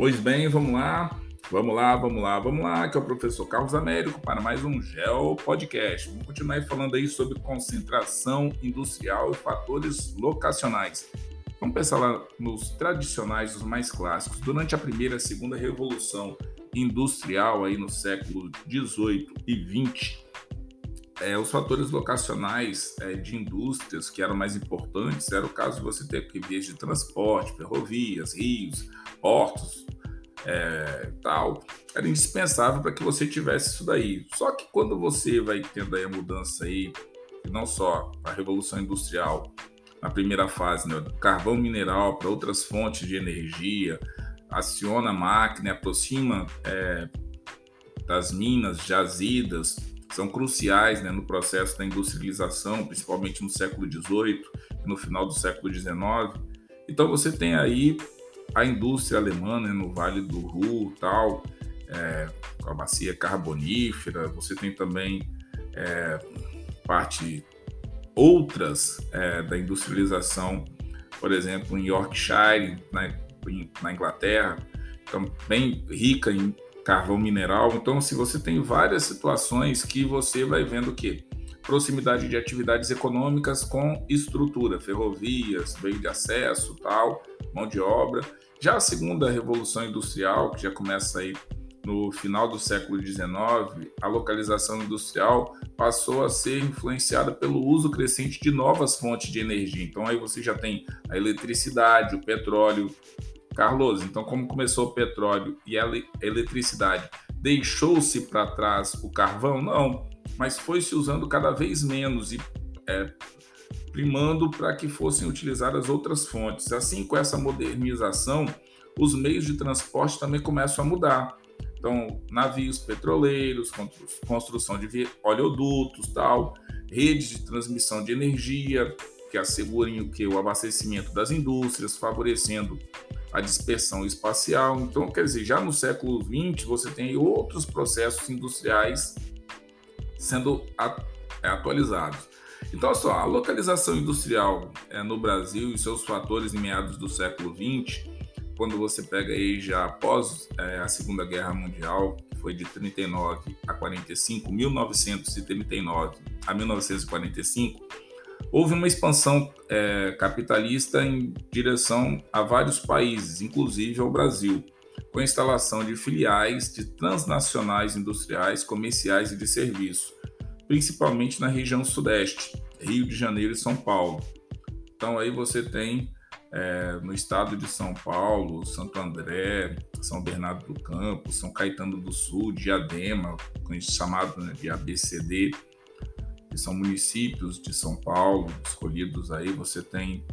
Pois bem, vamos lá. Vamos lá, vamos lá, vamos lá, que é o professor Carlos Américo para mais um Geo Podcast. Vamos continuar falando aí sobre concentração industrial e fatores locacionais. Vamos pensar lá nos tradicionais, os mais clássicos. Durante a primeira e segunda revolução industrial aí no século 18 e 20, é, os fatores locacionais é, de indústrias que eram mais importantes era o caso de você ter vias de transporte, ferrovias, rios, portos, é, tal, era indispensável para que você tivesse isso daí. Só que quando você vai tendo aí a mudança aí, não só a revolução industrial na primeira fase, né, do carvão mineral para outras fontes de energia, aciona a máquina, aproxima é, das minas jazidas, são cruciais né, no processo da industrialização, principalmente no século XVIII e no final do século XIX. Então você tem aí a indústria alemã né, no Vale do Ruhr, tal, é, com a bacia carbonífera. Você tem também é, parte outras é, da industrialização, por exemplo, em Yorkshire, na, na Inglaterra, também rica em carvão mineral. Então, se você tem várias situações que você vai vendo que proximidade de atividades econômicas com estrutura, ferrovias, meio de acesso, tal, mão de obra. Já a segunda revolução industrial, que já começa aí no final do século XIX, a localização industrial passou a ser influenciada pelo uso crescente de novas fontes de energia. Então aí você já tem a eletricidade, o petróleo. Carlos, então como começou o petróleo e a eletricidade, deixou-se para trás o carvão? Não, mas foi se usando cada vez menos e é, primando para que fossem utilizadas outras fontes. Assim, com essa modernização, os meios de transporte também começam a mudar. Então, navios petroleiros, construção de oleodutos, tal, redes de transmissão de energia que assegurem o que o abastecimento das indústrias, favorecendo a dispersão espacial. Então, quer dizer, já no século XX você tem outros processos industriais sendo atualizados. Então, só, a localização industrial é, no Brasil e seus fatores em meados do século XX, quando você pega aí já após é, a Segunda Guerra Mundial, que foi de 39 a 45, 1939 a 1945, houve uma expansão é, capitalista em direção a vários países, inclusive ao Brasil, com a instalação de filiais de transnacionais industriais, comerciais e de serviço principalmente na região sudeste, Rio de Janeiro e São Paulo. Então aí você tem é, no estado de São Paulo, Santo André, São Bernardo do Campo, São Caetano do Sul, Diadema, chamado né, de ABCD, são municípios de São Paulo escolhidos aí. Você tem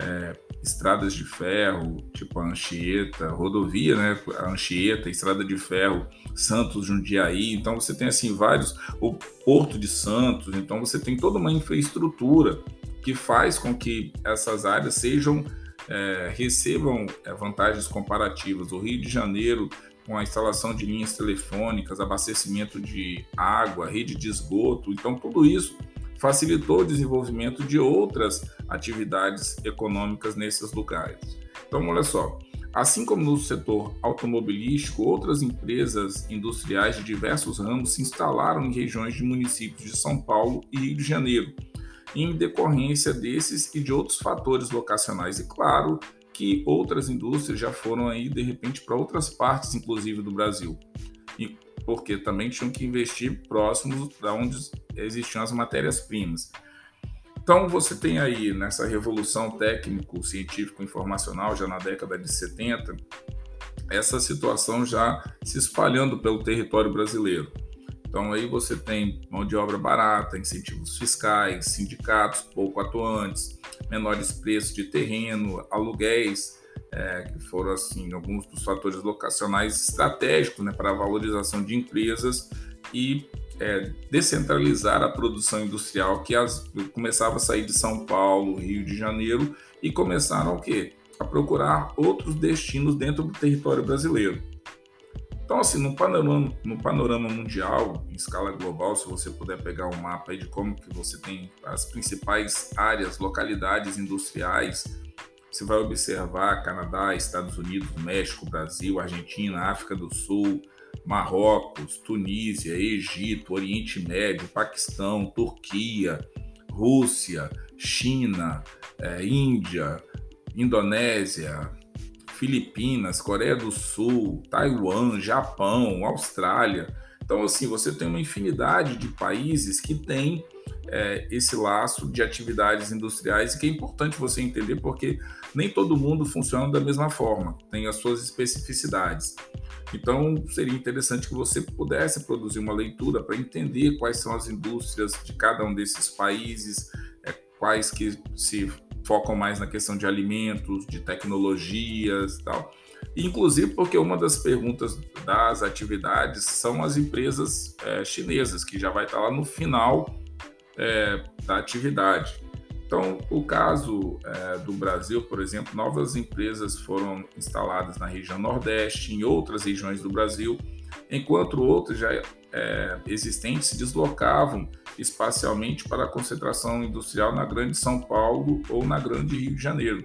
é, estradas de ferro, tipo a Anchieta, rodovia, né? A Anchieta, estrada de ferro, Santos, Jundiaí. Então você tem assim vários, o Porto de Santos. Então você tem toda uma infraestrutura que faz com que essas áreas sejam é, recebam é, vantagens comparativas. O Rio de Janeiro com a instalação de linhas telefônicas, abastecimento de água, rede de esgoto. Então tudo isso facilitou o desenvolvimento de outras atividades econômicas nesses lugares. Então, olha só, assim como no setor automobilístico, outras empresas industriais de diversos ramos se instalaram em regiões de municípios de São Paulo e Rio de Janeiro, em decorrência desses e de outros fatores locacionais. E claro que outras indústrias já foram aí de repente para outras partes, inclusive do Brasil. E porque também tinham que investir próximos da onde existiam as matérias-primas. Então você tem aí nessa revolução técnico, científico, informacional já na década de 70, essa situação já se espalhando pelo território brasileiro. Então aí você tem mão de obra barata, incentivos fiscais, sindicatos pouco atuantes, menores preços de terreno, aluguéis é, que foram assim alguns dos fatores locacionais estratégicos né, para a valorização de empresas e é, descentralizar a produção industrial que as, começava a sair de São Paulo, Rio de Janeiro e começaram o quê? A procurar outros destinos dentro do território brasileiro. Então, assim, no panorama, no panorama mundial, em escala global, se você puder pegar um mapa de como que você tem as principais áreas, localidades industriais você vai observar Canadá, Estados Unidos, México, Brasil, Argentina, África do Sul, Marrocos, Tunísia, Egito, Oriente Médio, Paquistão, Turquia, Rússia, China, é, Índia, Indonésia, Filipinas, Coreia do Sul, Taiwan, Japão, Austrália. Então, assim, você tem uma infinidade de países que têm é, esse laço de atividades industriais e que é importante você entender porque nem todo mundo funciona da mesma forma, tem as suas especificidades. Então, seria interessante que você pudesse produzir uma leitura para entender quais são as indústrias de cada um desses países, é, quais que se focam mais na questão de alimentos, de tecnologias e tal. Inclusive porque uma das perguntas das atividades são as empresas é, chinesas, que já vai estar lá no final é, da atividade. Então, o caso é, do Brasil, por exemplo, novas empresas foram instaladas na região Nordeste, em outras regiões do Brasil, enquanto outras já é, existentes se deslocavam espacialmente para a concentração industrial na Grande São Paulo ou na Grande Rio de Janeiro,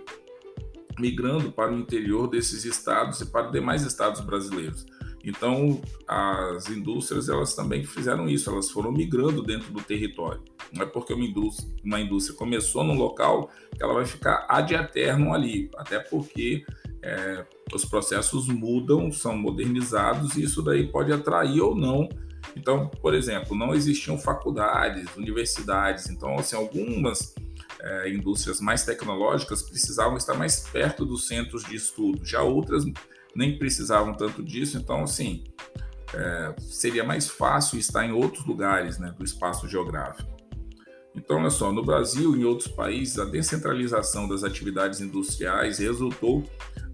migrando para o interior desses estados e para demais estados brasileiros. Então, as indústrias elas também fizeram isso, elas foram migrando dentro do território. Não é porque uma indústria, uma indústria começou num local que ela vai ficar ad eterno ali, até porque é, os processos mudam, são modernizados e isso daí pode atrair ou não. Então, por exemplo, não existiam faculdades, universidades, então assim algumas é, indústrias mais tecnológicas precisavam estar mais perto dos centros de estudo, já outras nem precisavam tanto disso, então, assim, é, seria mais fácil estar em outros lugares né, do espaço geográfico. Então, olha só, no Brasil e em outros países, a descentralização das atividades industriais resultou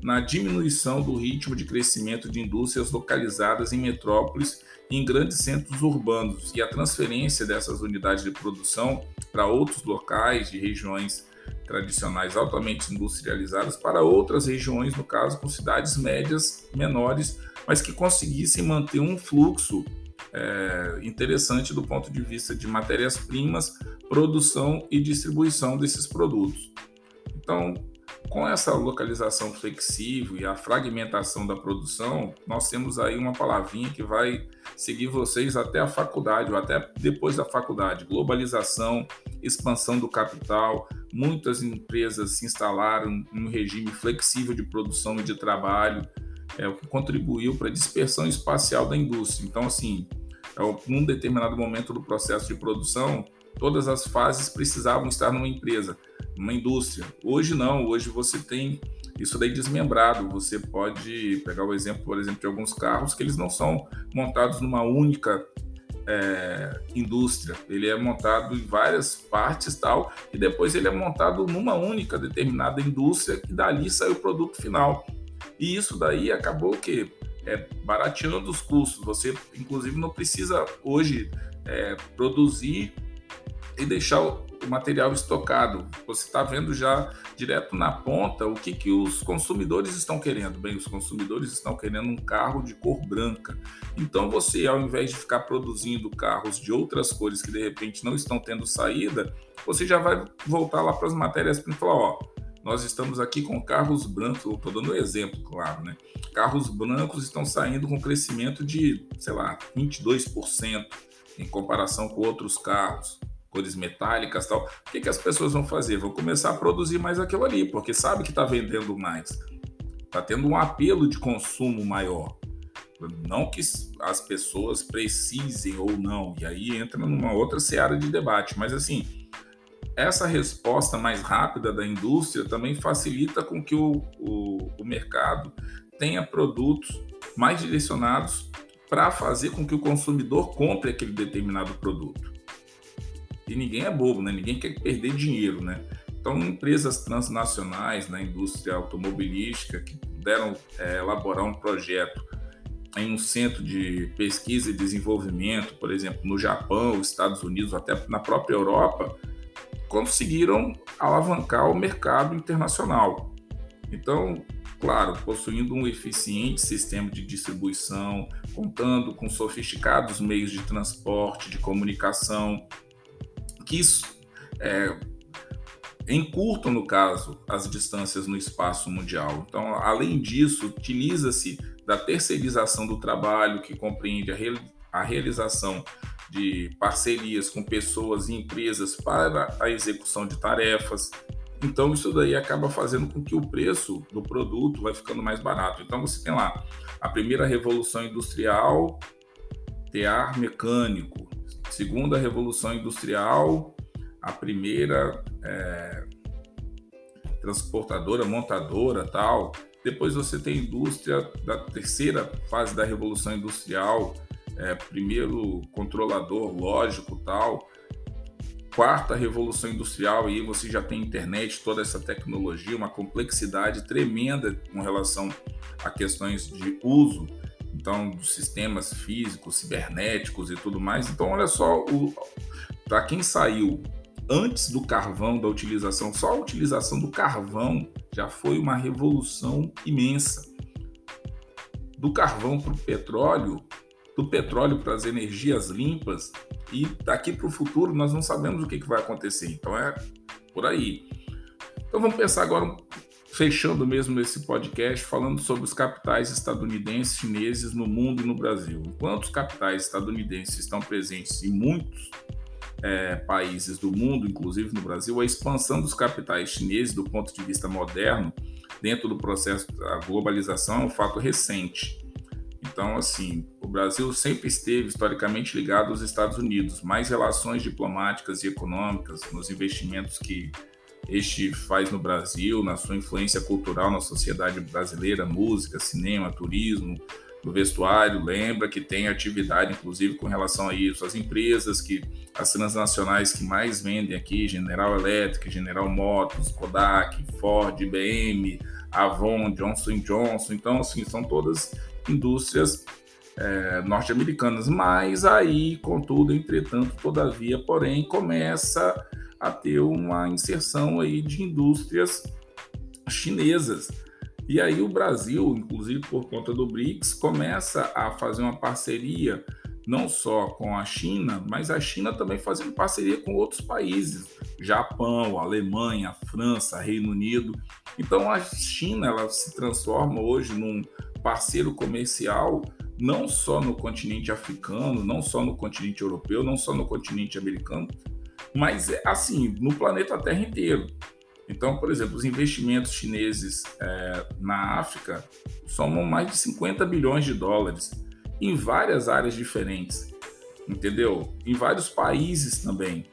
na diminuição do ritmo de crescimento de indústrias localizadas em metrópoles em grandes centros urbanos e a transferência dessas unidades de produção para outros locais de regiões tradicionais altamente industrializadas para outras regiões, no caso, com cidades médias menores, mas que conseguissem manter um fluxo é, interessante do ponto de vista de matérias-primas, produção e distribuição desses produtos. Então, com essa localização flexível e a fragmentação da produção, nós temos aí uma palavrinha que vai seguir vocês até a faculdade ou até depois da faculdade: globalização, expansão do capital. Muitas empresas se instalaram em um regime flexível de produção e de trabalho, é o que contribuiu para a dispersão espacial da indústria. Então, assim, é num determinado momento do processo de produção, todas as fases precisavam estar numa empresa, numa indústria. Hoje não, hoje você tem isso daí desmembrado. Você pode pegar o exemplo, por exemplo, de alguns carros que eles não são montados numa única é, indústria. Ele é montado em várias partes tal, e depois ele é montado numa única determinada indústria e dali sai o produto final. E isso daí acabou que é, barateando os custos. Você, inclusive, não precisa hoje é, produzir e deixar o material estocado. Você está vendo já direto na ponta o que, que os consumidores estão querendo. Bem, os consumidores estão querendo um carro de cor branca. Então você, ao invés de ficar produzindo carros de outras cores que de repente não estão tendo saída, você já vai voltar lá para as matérias para falar, ó, nós estamos aqui com carros brancos, estou dando um exemplo, claro, né? Carros brancos estão saindo com crescimento de, sei lá, 22% em comparação com outros carros cores metálicas tal, o que, que as pessoas vão fazer? Vão começar a produzir mais aquilo ali, porque sabe que está vendendo mais. Está tendo um apelo de consumo maior. Não que as pessoas precisem ou não, e aí entra numa outra seara de debate, mas assim, essa resposta mais rápida da indústria também facilita com que o, o, o mercado tenha produtos mais direcionados para fazer com que o consumidor compre aquele determinado produto. E ninguém é bobo, né? Ninguém quer perder dinheiro, né? Então, empresas transnacionais na indústria automobilística que puderam é, elaborar um projeto em um centro de pesquisa e desenvolvimento, por exemplo, no Japão, Estados Unidos, até na própria Europa, conseguiram alavancar o mercado internacional. Então, claro, possuindo um eficiente sistema de distribuição, contando com sofisticados meios de transporte, de comunicação, que é, encurtam, no caso, as distâncias no espaço mundial. Então, além disso, utiliza-se da terceirização do trabalho, que compreende a, real, a realização de parcerias com pessoas e empresas para a execução de tarefas. Então, isso daí acaba fazendo com que o preço do produto vai ficando mais barato. Então, você tem lá a primeira revolução industrial, tear mecânico. Segunda revolução industrial, a primeira é, transportadora, montadora, tal. Depois você tem indústria da terceira fase da revolução industrial, é, primeiro controlador lógico, tal. Quarta revolução industrial, aí você já tem internet, toda essa tecnologia, uma complexidade tremenda com relação a questões de uso, então, dos sistemas físicos, cibernéticos e tudo mais. Então, olha só, para quem saiu antes do carvão, da utilização, só a utilização do carvão já foi uma revolução imensa. Do carvão para o petróleo, do petróleo para as energias limpas, e daqui para o futuro nós não sabemos o que, que vai acontecer. Então é por aí. Então vamos pensar agora, fechando mesmo esse podcast, falando sobre os capitais estadunidenses, chineses no mundo e no Brasil. Enquanto os capitais estadunidenses estão presentes em muitos é, países do mundo, inclusive no Brasil, a expansão dos capitais chineses do ponto de vista moderno, dentro do processo da globalização, é um fato recente. Então, assim, o Brasil sempre esteve historicamente ligado aos Estados Unidos, mais relações diplomáticas e econômicas nos investimentos que este faz no Brasil, na sua influência cultural na sociedade brasileira, música, cinema, turismo, do vestuário, lembra que tem atividade, inclusive, com relação a isso. As empresas que, as transnacionais que mais vendem aqui, General Electric, General Motors, Kodak, Ford, IBM, Avon, Johnson Johnson, então, assim, são todas indústrias é, norte-americanas. Mas aí, contudo, entretanto, todavia, porém, começa a ter uma inserção aí de indústrias chinesas e aí o Brasil, inclusive por conta do BRICS, começa a fazer uma parceria não só com a China, mas a China também fazendo parceria com outros países, Japão, Alemanha, França, Reino Unido. Então a China ela se transforma hoje num parceiro comercial não só no continente africano, não só no continente europeu, não só no continente americano, mas assim no planeta Terra inteiro. Então, por exemplo, os investimentos chineses é, na África somam mais de 50 bilhões de dólares em várias áreas diferentes, entendeu? Em vários países também.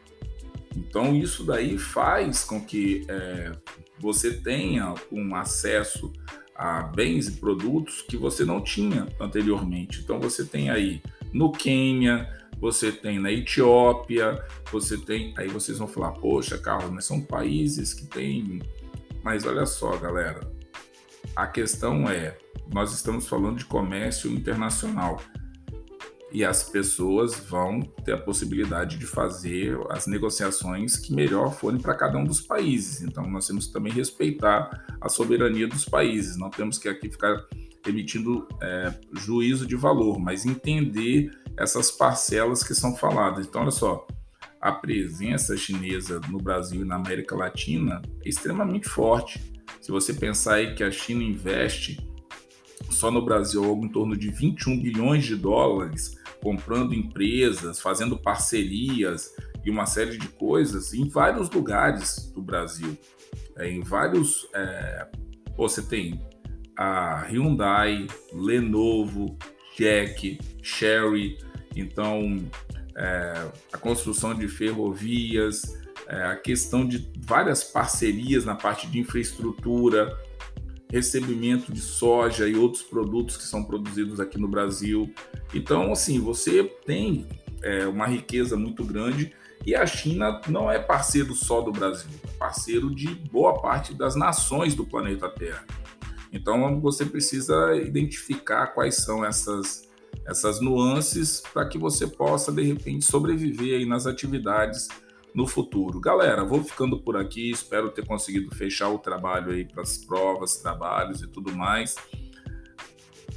Então, isso daí faz com que é, você tenha um acesso a bens e produtos que você não tinha anteriormente. Então, você tem aí no Quênia, você tem na Etiópia, você tem. Aí vocês vão falar, poxa, Carlos, mas são países que têm. Mas olha só, galera, a questão é: nós estamos falando de comércio internacional e as pessoas vão ter a possibilidade de fazer as negociações que melhor forem para cada um dos países. Então, nós temos que também respeitar a soberania dos países, não temos que aqui ficar emitindo é, juízo de valor, mas entender essas parcelas que são faladas. Então, olha só, a presença chinesa no Brasil e na América Latina é extremamente forte. Se você pensar aí que a China investe só no Brasil algo em torno de 21 bilhões de dólares, comprando empresas, fazendo parcerias e uma série de coisas em vários lugares do Brasil. É, em vários. É, você tem a Hyundai, Lenovo, Jack, Sherry, então é, a construção de ferrovias, é, a questão de várias parcerias na parte de infraestrutura, recebimento de soja e outros produtos que são produzidos aqui no Brasil. Então, assim, você tem é, uma riqueza muito grande e a China não é parceiro só do Brasil, é parceiro de boa parte das nações do planeta Terra. Então você precisa identificar quais são essas, essas nuances para que você possa, de repente, sobreviver aí nas atividades no futuro. Galera, vou ficando por aqui, espero ter conseguido fechar o trabalho aí para as provas, trabalhos e tudo mais.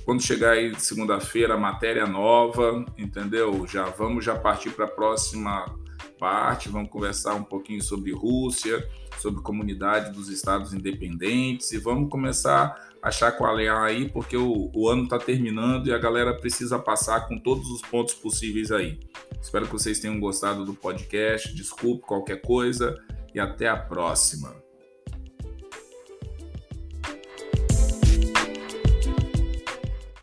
Quando chegar aí segunda-feira, matéria nova, entendeu? Já vamos já partir para a próxima parte, vamos conversar um pouquinho sobre Rússia, sobre comunidade dos estados independentes e vamos começar a chacoalhar aí, porque o, o ano está terminando e a galera precisa passar com todos os pontos possíveis aí. Espero que vocês tenham gostado do podcast. Desculpe qualquer coisa e até a próxima.